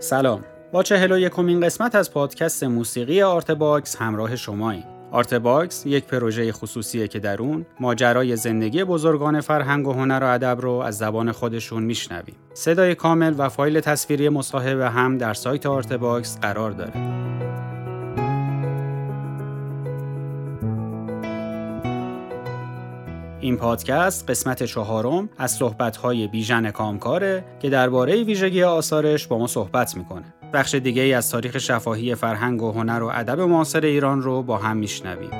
سلام با چهل و یکمین قسمت از پادکست موسیقی Artbox همراه شماییم Artbox یک پروژه خصوصیه که در اون ماجرای زندگی بزرگان فرهنگ و هنر و ادب رو از زبان خودشون میشنویم. صدای کامل و فایل تصویری مصاحبه هم در سایت Artbox قرار داره. این پادکست قسمت چهارم از صحبت‌های بیژن کامکاره که درباره ویژگی آثارش با ما صحبت می‌کنه. بخش دیگه ای از تاریخ شفاهی فرهنگ و هنر و ادب معاصر ایران رو با هم میشنویم.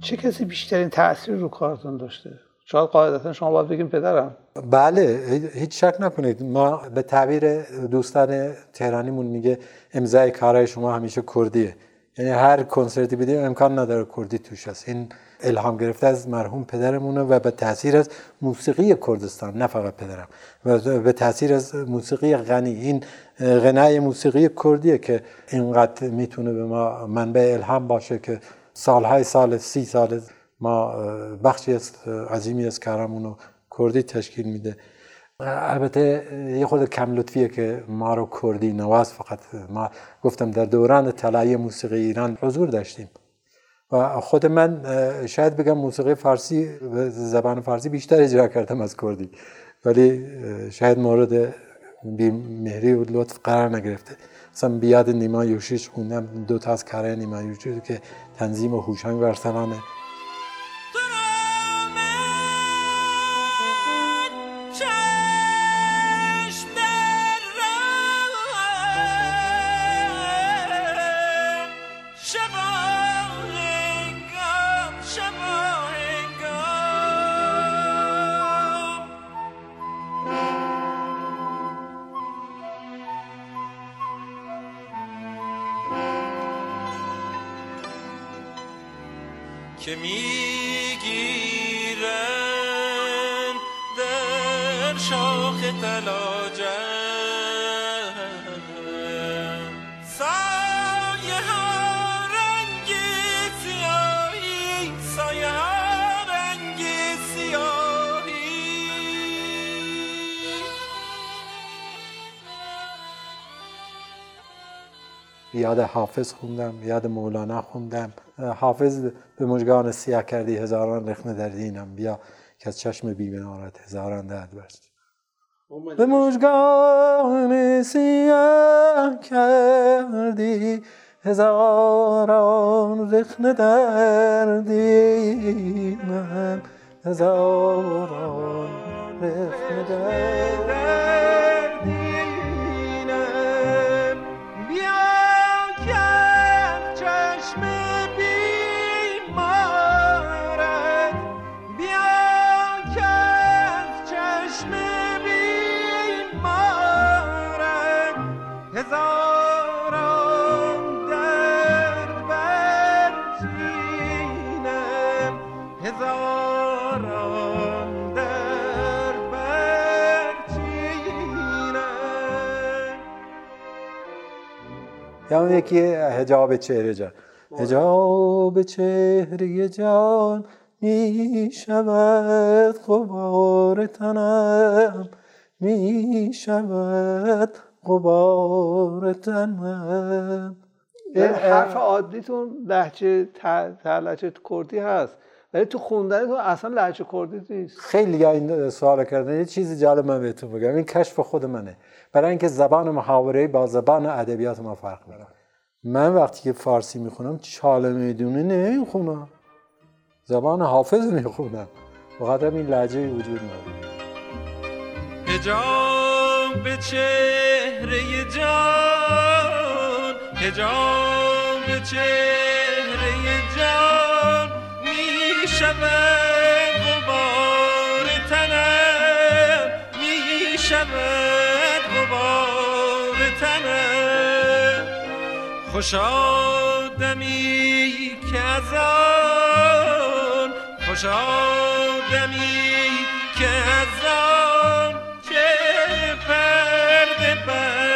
چه کسی بیشترین تاثیر رو کارتون داشته؟ شاید قاعدتا شما باید بگیم پدرم. بله هیچ شک نکنید. ما به تعبیر دوستان تهرانیمون میگه امضای کارهای شما همیشه کردیه. یعنی هر کنسرتی بدیم امکان نداره کردی توش هست. این الهام گرفته از مرحوم پدرمونه و به تاثیر از موسیقی کردستان نه فقط پدرم. و به تاثیر از موسیقی غنی. این غنای موسیقی کردیه که اینقدر می‌تونه به ما منبع الهام باشه که سالهای سال سی سال ما بخشی از عظیمی از کارمون رو کردی تشکیل میده. البته یه خود کم لطفیه که ما رو کردی نواز فقط ما. گفتم در دوران طلایی موسیقی ایران حضور داشتیم. و خود من شاید بگم موسیقی فارسی زبان فارسی بیشتر اجرا کردم از کردی. ولی شاید مورد مهری و لطف قرار نگرفته. مثلا بیاد نیما یوشیش خوندم دو تا از کارهای نیما یوشیش که تنظیم و هوشنگ برسنانه یاد حافظ خوندم یاد مولانا خوندم. حافظ به مجگان سیاه کردی هزاران رخنه در دینم. بیا که از چشم بیبنارت هزاران درد برست به مجگان سیاه کردی هزاران رخنه در دینم. هزاران رخنه در یا اون یکی هجاب چهره جان. هجاب چهره جان می شود غبار تنم. می شود غبار تنم. حرف عادیتون لحجه ت- لهجه کردی هست. ولی تو خوندنتون اصلا لحجه کردی نیست. خیلی این سوال کردن. یه چیزی جالب من بهتون بگم. این کشف خود منه. برای اینکه زبان محاوره با زبان ادبیات ما فرق داره من وقتی که فارسی می‌خونم چاله می‌دونه نمی‌خونم. زبان حافظ می‌خونم. بخاطر این لحجه وجود نداره. هجاب چهره جان. هجاب چهره جان. شود غبار تنم می شود غبار تنم. خوش آدمی که از آن خوش آدمی که از آن چه پرده بر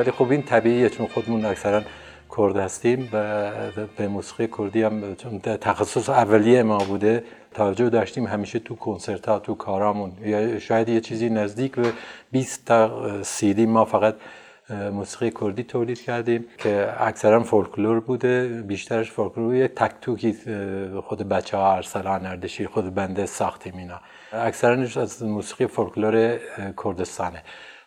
ولی خب این طبیعیه چون خودمون اکثرا کرد هستیم و به موسیقی کردی هم چون تخصص اولیه ما بوده. توجه داشتیم همیشه تو کنسرت ها تو کارامون. یا شاید یه چیزی نزدیک به 20 تا سیدی ما فقط موسیقی کردی تولید کردیم که اکثرا فولکلور بوده. بیشترش فولکلور یه تک توکی خود بچه ها ارسلان اردشیر خود بنده ساختیم اینا. اکثرا از موسیقی فولکلور کردستانه.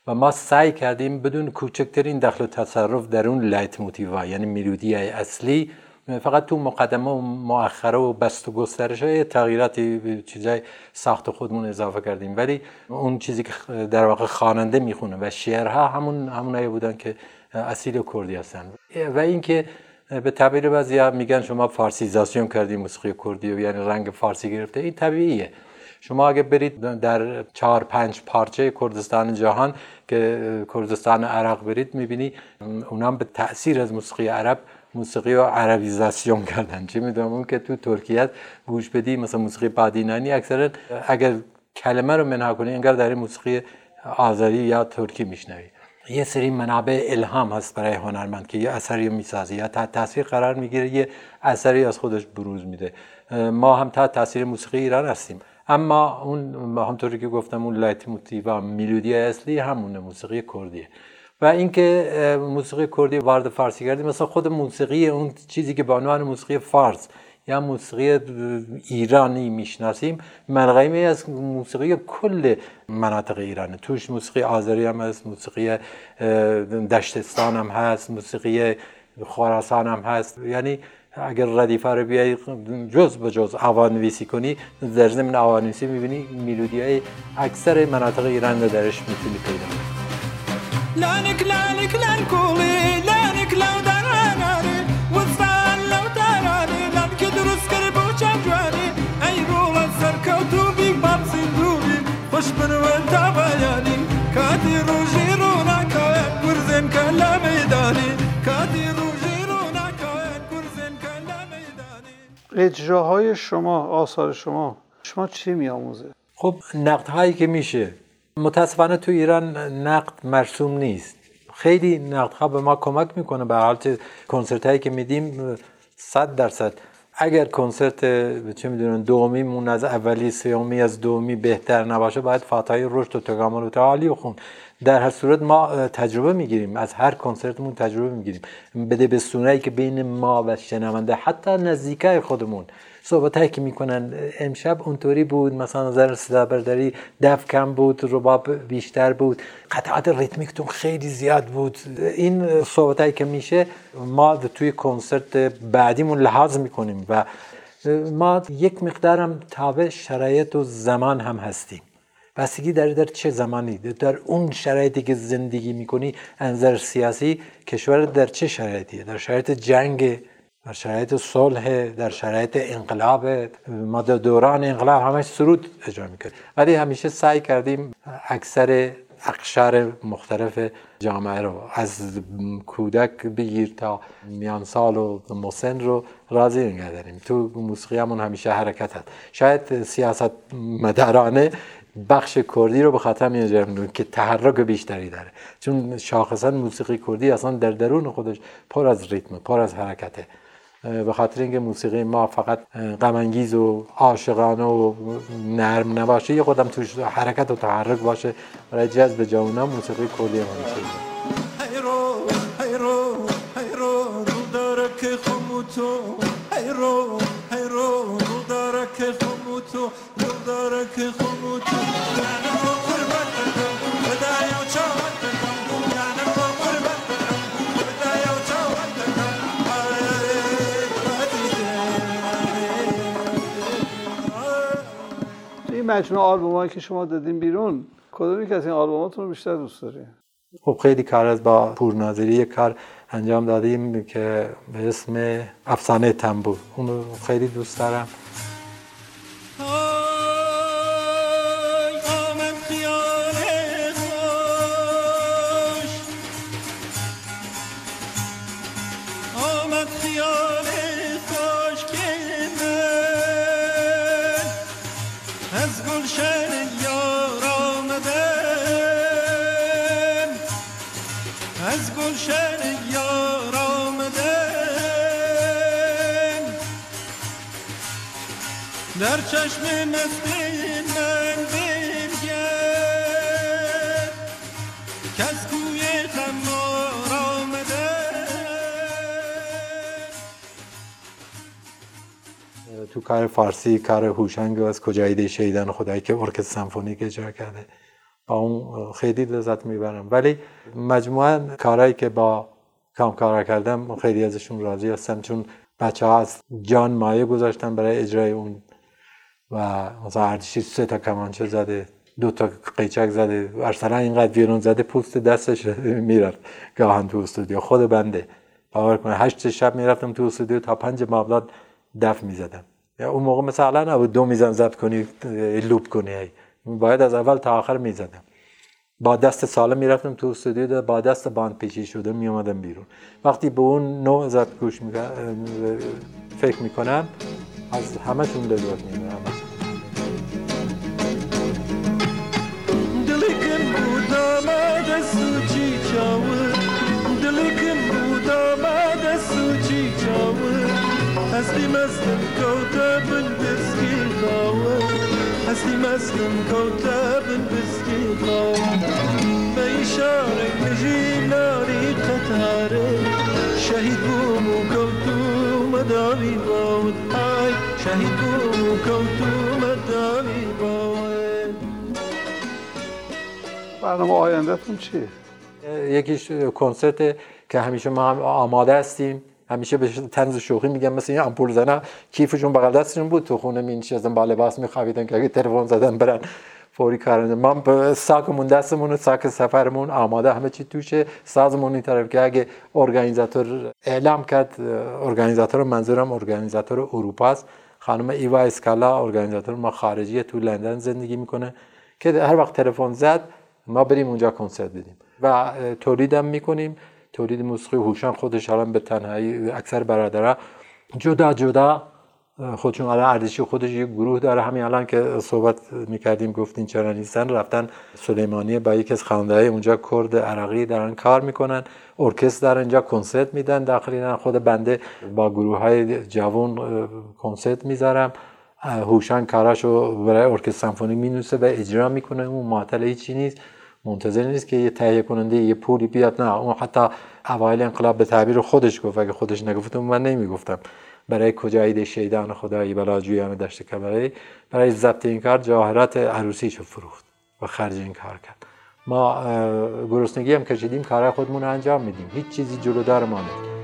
و ما سعی کردیم بدون کوچکترین دخل و تصرف در اون لایت موتیوا یعنی میلودی اصلی فقط تو مقدمه و مؤخره و بست و گسترش های تغییراتی چیزای ساخت خودمون اضافه کردیم. ولی اون چیزی که در واقع خواننده می‌خونه و شعرها همون همونایی بودن که اصیل کردی هستن. و اینکه به تعبیر بعضی میگن شما فارسیزاسیون کردیم موسیقی کردی و یعنی رنگ فارسی گرفته این طبیعیه. شما اگه برید در چهار پنج پارچه کردستان جهان که کردستان عراق برید می‌بینی اونام به تاثیر از موسیقی عرب موسیقی رو عربیزاسیون کردن. چی می‌دونم؟ اون که تو ترکیه گوش بدی مثلا موسیقی بادینانی اکثرا اگر کلمه رو منها کنی انگار در موسیقی آذری یا ترکی میشنوی. یه سری منابع الهام هست برای هنرمند که یه اثری می‌سازه یا تحت تاثیر قرار می‌گیره یه اثری از خودش بروز میده. ما هم تحت تاثیر موسیقی ایران هستیم. اما اون همطوری که گفتم اون لایت و میلودی اصلی همونه موسیقی کردیه. و اینکه موسیقی کردی وارد فارسی کردیم مثلا خود موسیقی اون چیزی که به عنوان موسیقی فارس یا موسیقی ایرانی می‌شناسیم ملغمه از موسیقی کل مناطق ایرانه. توش موسیقی آذری هم هست موسیقی دشتستان هم هست موسیقی خراسان هم هست. یعنی اگر ردیفه رو بیای جز به جز آوانویسی کنی در ضمن آوانویسی می‌بینی میلودی های اکثر مناطق ایران رو درش می‌تونی پیدا کنی. لانك لانكولي لانك اجراهای شما آثار شما شما چی میآموزه؟ خب نقد هایی که میشه. متاسفانه تو ایران نقد مرسوم نیست. خیلی نقد ها به ما کمک می‌کنه. به حال کنسرت هایی که میدیم صد درصد. اگر کنسرت چه می‌دونن دومی مون از اولی سومی از دومی بهتر نباشه باید فاتحه رشد و تکامل و تعالی و خون. در هر صورت ما تجربه می‌گیریم از هر کنسرتمون تجربه می‌گیریم. بده به که بین ما و شنونده حتی نزدیکای خودمون صحبت هایی که می‌کنن. امشب اونطوری بود مثلا نظر صدا برداری دف کم بود رباب بیشتر بود. قطعات ریتمیکتون خیلی زیاد بود. این صحبت هایی که میشه ما توی کنسرت بعدیمون لحاظ می‌کنیم و ما یک مقدارم تابع شرایط و زمان هم هستیم. بستگی در در چه زمانی؟ در اون شرایطی که زندگی می‌کنی انظر سیاسی کشور در چه شرایطیه؟ در شرایط جنگ در شرایط صلح در شرایط انقلاب ما در دوران انقلاب همش سرود اجرا می‌کرد ولی همیشه سعی کردیم اکثر اقشار مختلف جامعه رو از کودک بگیر تا میان سال و مسن رو راضی نگه داریم. تو موسیقی همون همیشه حرکت هست. شاید سیاست مدرانه بخش کردی رو به خاطر می که تحرک بیشتری داره. چون شاخصا موسیقی کردی اصلا در درون خودش پر از ریتم پر از حرکته. به خاطر اینکه موسیقی ما فقط غم و عاشقانه و نرم نباشه یه خودم توش حرکت و تحرک باشه برای جذب جوونا موسیقی کردی هم این مجموعه آلبومایی که شما دادین بیرون کدومی که از این آلبوماتون رو بیشتر دوست داری؟ خب خیلی کار از با پورناظری یک کار انجام دادیم که به اسم افسانه تنبو اون خیلی دوست دارم تو کار فارسی کار هوشنگ از کجایده شیدن خدایی که ارکستر سمفونیک اجرا کرده. با اون خیلی لذت می‌برم. ولی مجموعا کارهایی که با کامکارا کردم خیلی ازشون راضی هستم. چون بچه ها از جان مایه گذاشتن برای اجرای اون و مثلا اردشیر سه تا کمانچه زده دو تا قیچک زده ارسلا اینقدر ویرون زده پوست دستش می‌رفت. گاهن تو استودیو. خود بنده. باور کنه هشت شب می‌رفتم تو استودیو تا پنج مبلاد دف می‌زدم. اون موقع مثلا نبود. دو میزن ضبط کنی لوپ کنی. باید از اول تا آخر می‌زدم. با دست سالم می‌رفتم تو استودیو با دست باند پیچی شده میومدم بیرون. وقتی به اون نوع ضبط گوش فکر می‌کنم از همشون بود آمد سوچی چاور هستی مستم کوتبن بسکی خاور هستی مستم کوتبن بسکی خاور به اشاره نجی ناری قطاره. شهید بوم و کوتو مداوی های شهید و برنامه آیندهتون چیه؟ یکیش کنسرت که همیشه ما هم آماده هستیم. همیشه به تنز شوخی میگم مثل این امپول زنه کیفشون بغل دستشون بود. تو خونه می نشستن با لباس میخوابیدن که اگه تلفن زدن برن فوری کار ما به ساکمون دستمون ساک سفرمون آماده همه چی توشه. سازمون این طرف که اگه ارگانیزاتور اعلام کرد ارگانیزاتور منظورم ارگانیزاتور اروپا است. خانم ایوا اسکالا ارگانیزاتور ما خارجی تو لندن زندگی می‌کنه که هر وقت تلفن زد ما بریم اونجا کنسرت بدیم. و تولیدم می‌کنیم. تولید موسیقی هوشن خودش الان به تنهایی اکثر برادرها جدا جدا خودشون الان اردشی خودش یه گروه داره. همین الان که صحبت می‌کردیم گفتین چرا نیستن. رفتن سلیمانی با یکی از خواننده اونجا کرد عراقی دارن کار می‌کنن. ارکستر دارن اینجا کنسرت میدن داخلی خود بنده با گروه های جوان کنسرت می‌ذارم. هوشن کاراشو برای ارکستر سمفونی مینوسه و اجرا می‌کنه. اون معطل هیچی نیست. منتظر نیست که یه تهیه کننده یه پولی بیاد. نه اون حتی اوایل انقلاب به تعبیر خودش گفت. اگه خودش نگفت من نمی‌گفتم. برای کجایید شیدان خدایی بلاجویان دشت کبره برای ضبط این کار جواهرات عروسیشو فروخت و خرج این کار کرد. ما گرسنگی هم کشیدیم کارهای خودمون رو انجام میدیم. هیچ چیزی جلودار ما نیست.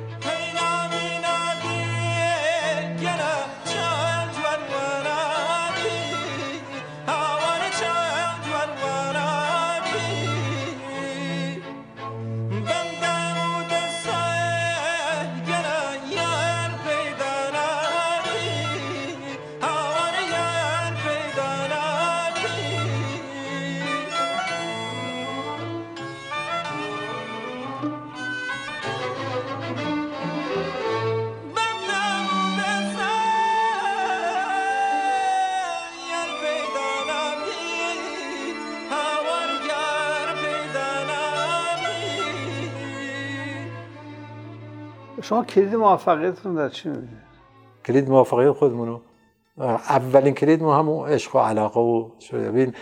شما کلید موفقیتتون در چی می‌بینید؟ کلید موفقیت خودمونو. اولین کلید ما همون عشق و علاقه و ببین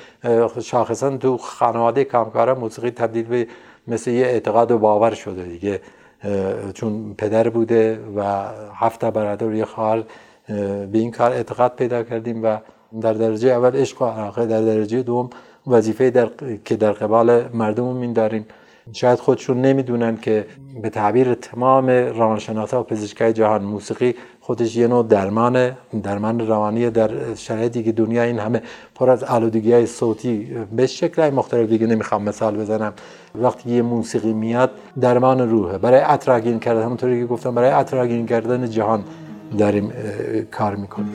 شاخصا تو خانواده کامکاره موسیقی تبدیل به مثل یه اعتقاد و باور شده دیگه. چون پدر بوده و هفت برادر یه خواهر به این کار اعتقاد پیدا کردیم و در درجه اول عشق و علاقه در درجه دوم وظیفه در... که در قبال مردممون داریم شاید خودشون نمی‌دونن که به تعبیر تمام روانشناسا و پزشکای جهان موسیقی خودش یه نوع درمان درمان روانی در شرایطی که دنیا این همه پر از آلودگی های صوتی به شکل مختلف دیگه نمی‌خوام مثال بزنم. وقتی یه موسیقی میاد درمان روحه. برای اطراگین کردن همونطوری که گفتم برای اطراگین کردن جهان داریم کار می‌کنیم.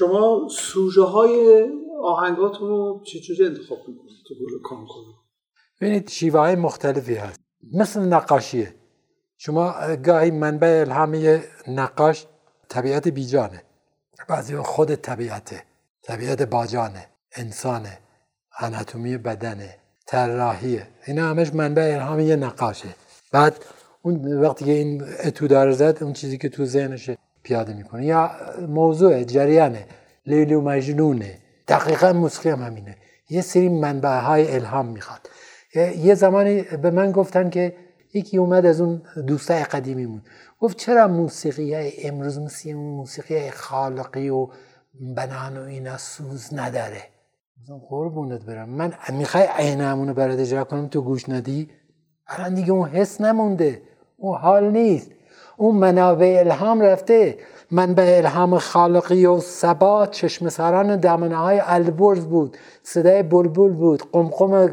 شما سوژه های آهنگاتون رو چجوری انتخاب می‌کنید تو گروه کانکور؟ ببینید شیوه های مختلفی هست. مثل نقاشیه شما گاهی منبع الهامی نقاش طبیعت بیجانه. بعضی خود طبیعته طبیعت باجانه انسانه اناتومی بدنه طراحیه اینا همش منبع الهام یه نقاشه. بعد اون وقتی که این اتو زد اون چیزی که تو ذهنشه. پیاده می‌کنه. یا موضوع جریانه لیلی و مجنونه. دقیقا موسیقی هم همینه. یه سری منبع های الهام می‌خواد. یه زمانی به من گفتن که یکی اومد از اون دوستای قدیمیمون گفت چرا موسیقی امروز مثل موسیقی خالقی و بنان و اینا سوز نداره؟ قربونت برم. من می‌خوای عین همونو برات اجرا کنم تو گوش ندی؟ الان دیگه اون حس نمونده. اون حال نیست. اون منابع الهام رفته. منبع الهام خالقی و ثبات چشم سران دمنه های البرز بود. صدای بلبل بود. قمقم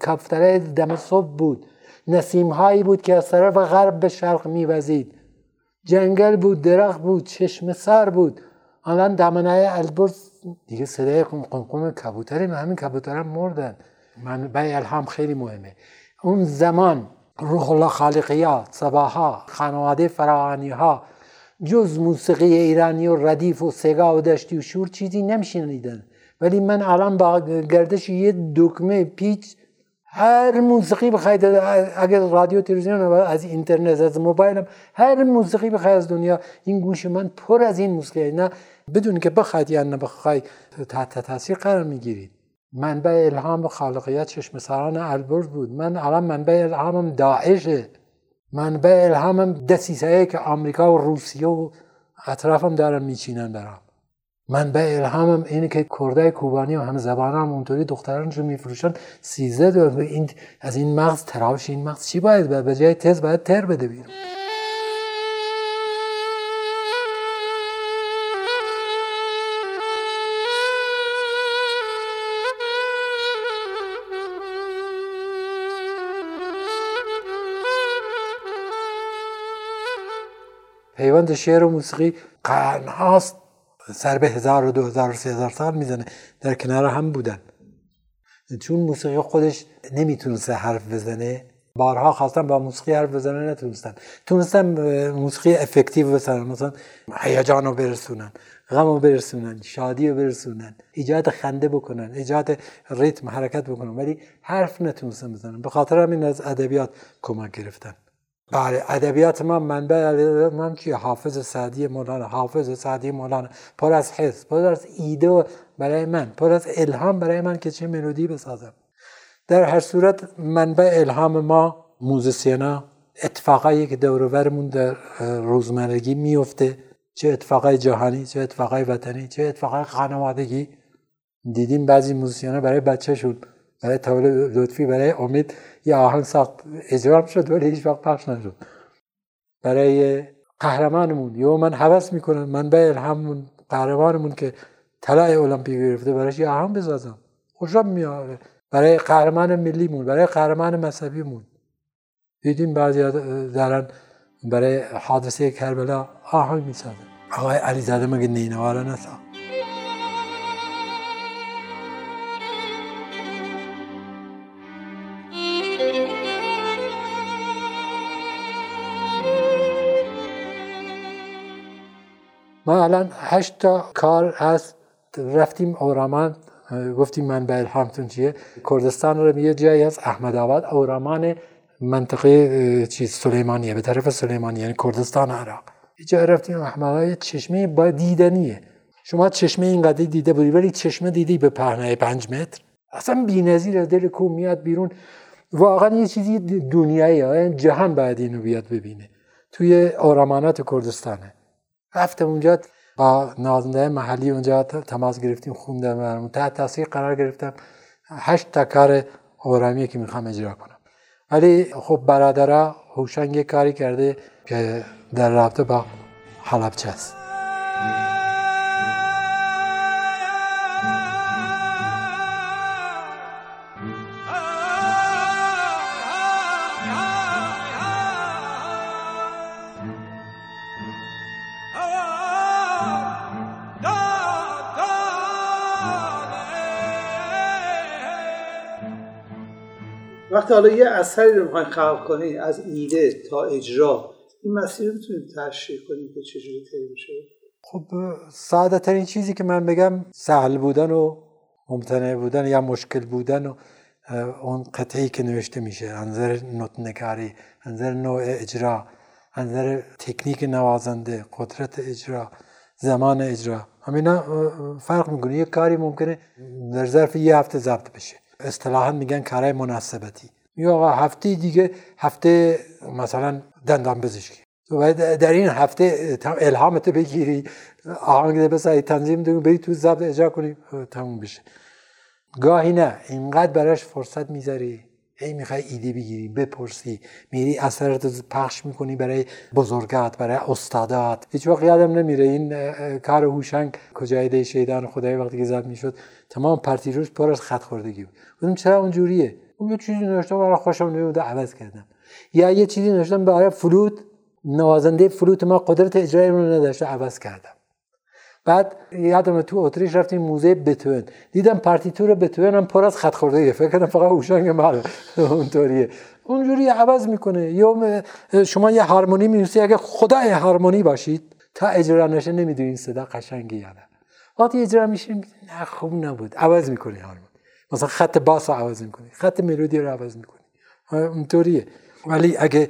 کفتره دم صبح بود. نسیم هایی بود که از طرف غرب به شرق میوزید. جنگل بود درخت بود چشم سر بود. الان دمنه البرز دیگه صدای قمقم کبوتری همین کبوتر مردن. منبع الهام خیلی مهمه. اون زمان روح الله خالقیات سباها خانواده فراهانی ها جز موسیقی ایرانی و ردیف و سگا و دشتی و شور چیزی نمیشنیدن. ولی من الان با گردش یه دکمه پیچ هر موسیقی بخواید اگر رادیو تلویزیون از اینترنت از موبایلم هر موسیقی بخواید از دنیا این گوش من پر از این موسیقی نه بدون که بخواید یا نه بخواید تحت تاثیر قرار می‌گیرید. منبع الهام خالقیت چشم سران البرز بود. من الان منبع الهامم داعشه. منبع الهامم دسیسه که آمریکا و روسیه و اطرافم دارن میچینن برام. منبع الهامم اینه که کرده کوبانی و هم زبان هم اونطوری دخترانشو میفروشن. سیزده این از این مغز تراوش این مغز چی باید؟ به جای تز باید تر بده بیرون. پیوند شعر و موسیقی قرنهاست سر به هزار و دو هزار و سه هزار سال می‌زنه. در کنار هم بودن. چون موسیقی خودش نمی‌تونسته حرف بزنه بارها خواستن با موسیقی حرف بزنه نتونستن. تونستن موسیقی افکتیو بزنن. مثلا هیجان رو برسونن غم رو برسونن شادی رو برسونن ایجاد خنده بکنن ایجاد ریتم حرکت بکنن. ولی حرف نتونستن بزنن. به خاطر همین از ادبیات کمک گرفتن. بله ادبیات ما منبع من که حافظ سعدی مولانا حافظ سعدی مولانا. پر از حس پر از ایده برای من پر از الهام برای من که چه ملودی بسازم. در هر صورت منبع الهام ما موزیسینا اتفاقایی که دورورمون در روزمرگی میفته چه اتفاقای جهانی چه اتفاقای وطنی چه اتفاقای خانوادگی. دیدیم بعضی موزیسینا برای بچهشون برای تولد لطفی برای امید یه آهنگ ساخت. اجرام شد ولی هیچ وقت پخش نشد. برای قهرمانمون یا من حوض می‌کنم. من به الهاممون قهرمانمون که طلای المپیک گرفته برایش یه آهنگ بسازم. خوشم میاره. برای قهرمان ملیمون برای قهرمان مذهبیمون. دیدیم بعضی دارن برای حادثه کربلا آهنگ می‌سازن. آقای علیزاده مگه نینوارا نساخت؟ ما الان هشت تا کار هست. رفتیم اورامان گفتیم من به الهامتون چیه؟ کردستان رو یه جایی هست احمد آباد. اورامان منطقه چیز سلیمانیه به طرف سلیمانیه یعنی کردستان عراق. اینجا رفتیم احمد چشمه با دیدنیه. شما چشمه اینقدر دیده بودی ولی چشمه دیدی به پهنه پنج متر؟ اصلا بی‌نظیر دل کو میاد بیرون. واقعا یه چیزی دنیایی جهان باید اینو بیاد ببینه. توی آرامانات کردستانه. رفتم اونجا با نازنده محلی اونجا تماس گرفتیم خوندم تحت تاثیر قرار گرفتم. هشت تا کار اورامیه که می‌خوام اجرا کنم. ولی خب برادرها هوشنگ کاری کرده که در رابطه با حلبچه است. وقتی حالا یه اثری رو می‌خواین خلق کنید از ایده تا اجرا این مسیر رو می‌تونید تشریح کنید که چجوری طی میشه؟ خب ساده ترین چیزی که من بگم سهل بودن و ممتنع بودن یا مشکل بودن و اون قطعی که نوشته میشه انظر نوت نگاری انظر نوع اجرا انظر تکنیک نوازنده قدرت اجرا زمان اجرا همینا فرق می‌کنه. یه کاری ممکنه در ظرف یه هفته ضبط بشه. اصطلاحا میگن کارهای مناسبتی. یا هفته دیگه هفته مثلا دندان پزشکی. باید در این هفته الهامت بگیری. آهنگ بسایی تنظیم دونی بری تو ضبط اجرا کنی. تموم بشه. گاهی نه اینقدر براش فرصت می‌ذاری. هی می‌خوای ایده بگیری بپرسی میری اثرت پخش می‌کنی برای بزرگات برای استادات. هیچ وقت یادم نمیره این کار هوشنگ کجای ده شیطان خدای وقتی که زد می‌شد. تمام پرتی روش پر از خط خوردگی بود. بودم چرا اونجوریه؟ اون یه چیزی نوشتم برای خوشم نمیاد عوض کردم. یا یه چیزی نوشتم برای فلوت نوازنده فلوت ما قدرت اجرایی رو نداشته عوض کردم. بعد یادم تو اتریش رفتیم موزه بتوئن. دیدم پارتیتور بتوئن هم پر از خط خورده فکر کنم فقط هوشنگ مال اونطوریه. اونجوری عوض می‌کنه. یا شما یه هارمونی می‌نویسی. اگه خدای هارمونی باشید تا اجرا نشه نمی‌دونین صدا قشنگی یا نه. وقتی اجرا میشه نه خوب نبود. عوض می‌کنی هارمونی مثلا خط باس رو عوض می‌کنی. خط ملودی رو عوض می‌کنی. اونطوریه. ولی اگه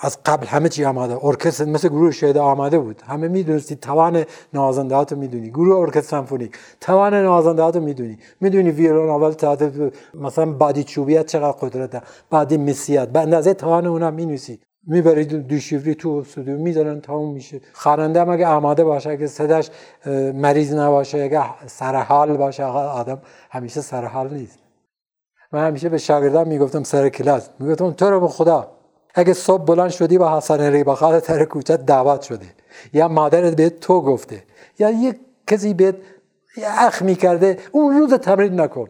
از قبل همه چی آماده. ارکستر مثل گروه شهده آماده بود. همه می‌دونستی توان نوازندهات رو می‌دونی. گروه ارکستر سمفونیک. توان نوازندهات رو می‌دونی. می‌دونی ویولون اول تا مثلا بادی چوبیت چقدر قدرت بادی مسیت به اندازه توان اونم می‌نویسی. می‌برید دو شیفری تو استودیو. می‌ذارن تموم میشه. خواننده هم اگه آماده باشه اگه صداش مریض نباشه اگه سرحال باشه آدم همیشه سرحال نیست. من همیشه به شاگردان می‌گفتم سر کلاس. می‌گفتم تو رو به خدا. اگه صبح بلند شدی با حسن ریباخات تر کوچه دعوت شده یا مادرت به تو گفته یا یک کسی بهت اخ می‌کرده اون روز تمرین نکن.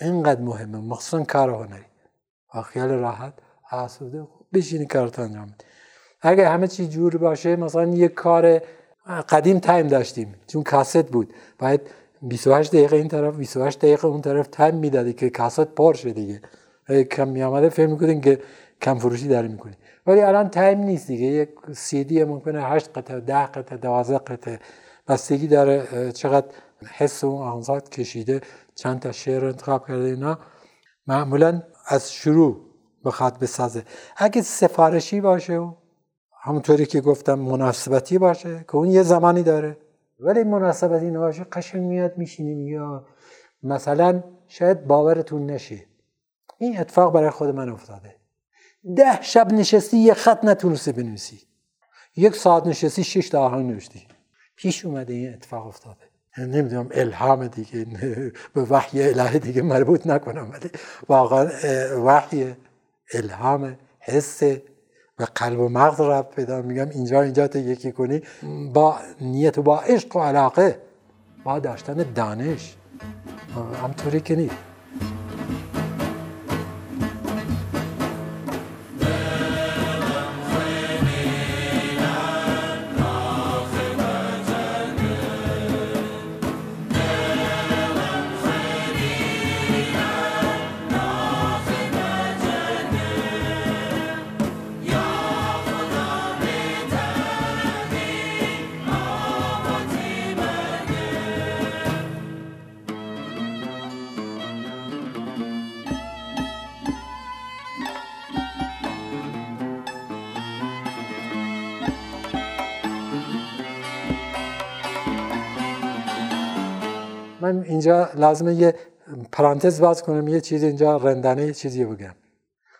اینقدر مهمه مخصوصا کار هنری. با خیال راحت آسوده بشینی کارت انجام اگه همه چی جور باشه مثلا یک کار قدیم time داشتیم چون کاست بود باید 28 دقیقه این طرف 28 دقیقه اون طرف time می‌دادی که کاست پر شه دیگه. کم می آمده که کم فروشی داره می‌کنی. ولی الان time نیست دیگه. یک سی دی ممکنه 8 قطعه 10 قطعه 12 قطعه. بستگی داره چقدر حس و آنزاد کشیده چند تا شعر انتخاب کرده اینا. معمولا از شروع بخواد بسازه اگه سفارشی باشه و همونطوری که گفتم مناسبتی باشه که اون یه زمانی داره. ولی مناسبتی نباشه قشنگ میاد میشینیم یا مثلا شاید باورتون نشه. این اتفاق برای خود من افتاده. ده شب نشستی یه خط نتونستی بنویسی. یک ساعت نشستی شش تا آهنگ نوشتی. پیش اومده این اتفاق افتاده. نمی‌دونم الهام دیگه به وحی الهی دیگه مربوط نکنم ولی واقعا وحی الهام حس و قلب و مغز را پیدا میگم. اینجا اینجا تو یکی کنی با نیت و با عشق و علاقه با داشتن دانش. همطوری که نیست. اینجا لازمه یه پرانتز باز کنم یه چیز اینجا رندانه یه چیزی بگم.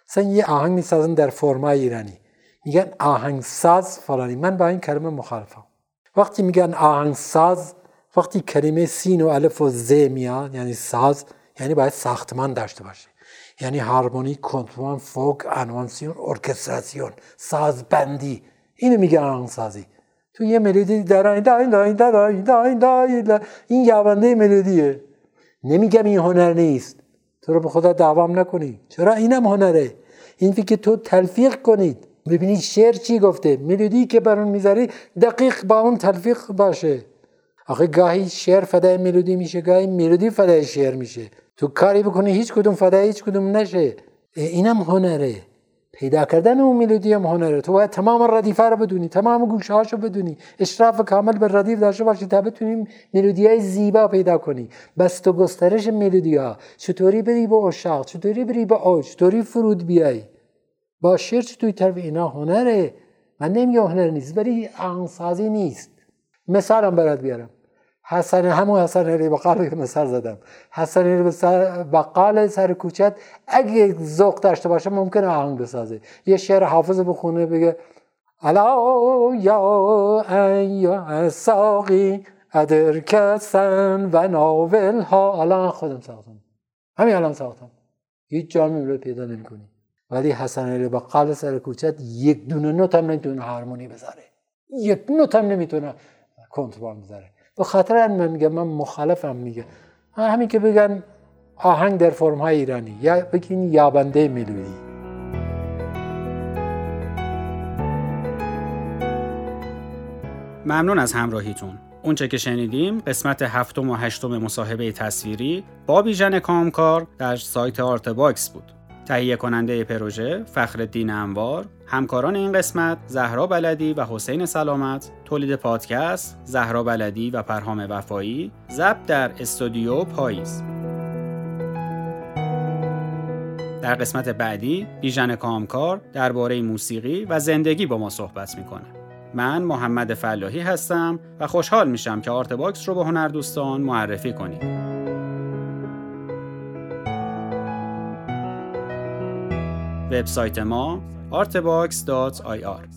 مثلا یه آهنگ می‌سازن در فرمای ایرانی. میگن آهنگساز فلانی. من با این کلمه مخالفم. وقتی میگن آهنگساز وقتی کلمه سین و الف و ز میاد یعنی ساز یعنی باید ساختمان داشته باشه. یعنی هارمونی کنترل فوک انوانسیون ارکستراسیون سازبندی. اینو میگه آهنگسازی. تو یه ملودی در این دا این دا این این یابنده ملودیه. نمیگم این هنر نیست. تو رو به خدا دعوام نکنی. چرا؟ اینم هنره. این که تو تلفیق کنید. ببینید شعر چی گفته. ملودی که برون می‌ذاری دقیق با اون تلفیق باشه. آخه گاهی شعر فدای ملودی میشه گاهی ملودی فدای شعر میشه. تو کاری بکنی هیچ کدوم فدای هیچ کدوم نشه. اینم هنره. پیدا کردن اون ملودی هم هنره تو باید تمام ردیفه رو بدونی تمام گوشه هاشو بدونی. اشراف کامل به ردیف داشته باشی تا بتونیم ملودی های زیبا پیدا کنی. بس تو گسترش ملودی ها چطوری بری به اشاق؟ چطوری بری به اوج؟ چطوری فرود بیای؟ با شعر توی طرف اینا هنره. من نمیگم هنر نیست ولی آهنگسازی نیست. مثالم برات بیارم. حسن همون حسن علی بقال که مثال زدم. حسن علی بقال سر کوچت اگه ذوق داشته باشه ممکنه آهنگ بسازه. یه شعر حافظ بخونه بگه الا یا یا ساقی ادرکسن و ناول ها. الان خودم ساختم. همین الان ساختم. هیچ جامی رو پیدا نمی‌کنی. ولی حسن علی بقال سر کوچت یک دونه نوت هم نمی‌تونه هارمونی بذاره. یک نوت هم نمی‌تونه کنترل بذاره. به خاطر من میگم من مخالفم میگه. همین که بگن آهنگ در فرم های ایرانی. یا بگین یابنده ملودی. ممنون از همراهیتون. اونچه که شنیدیم قسمت هفتم و هشتم مصاحبه تصویری با بیژن کامکار در سایت Artbox بود. تهیه کننده پروژه فخر انوار همکاران این قسمت زهرا بلدی و حسین سلامت تولید پادکست زهرا بلدی و پرهام وفایی ضبط در استودیو پاییز. در قسمت بعدی بیژن کامکار درباره موسیقی و زندگی با ما صحبت می‌کنه. من محمد فلاحی هستم و خوشحال میشم که Artbox رو به هنردوستان معرفی کنید. وبسایت ما artbox.ir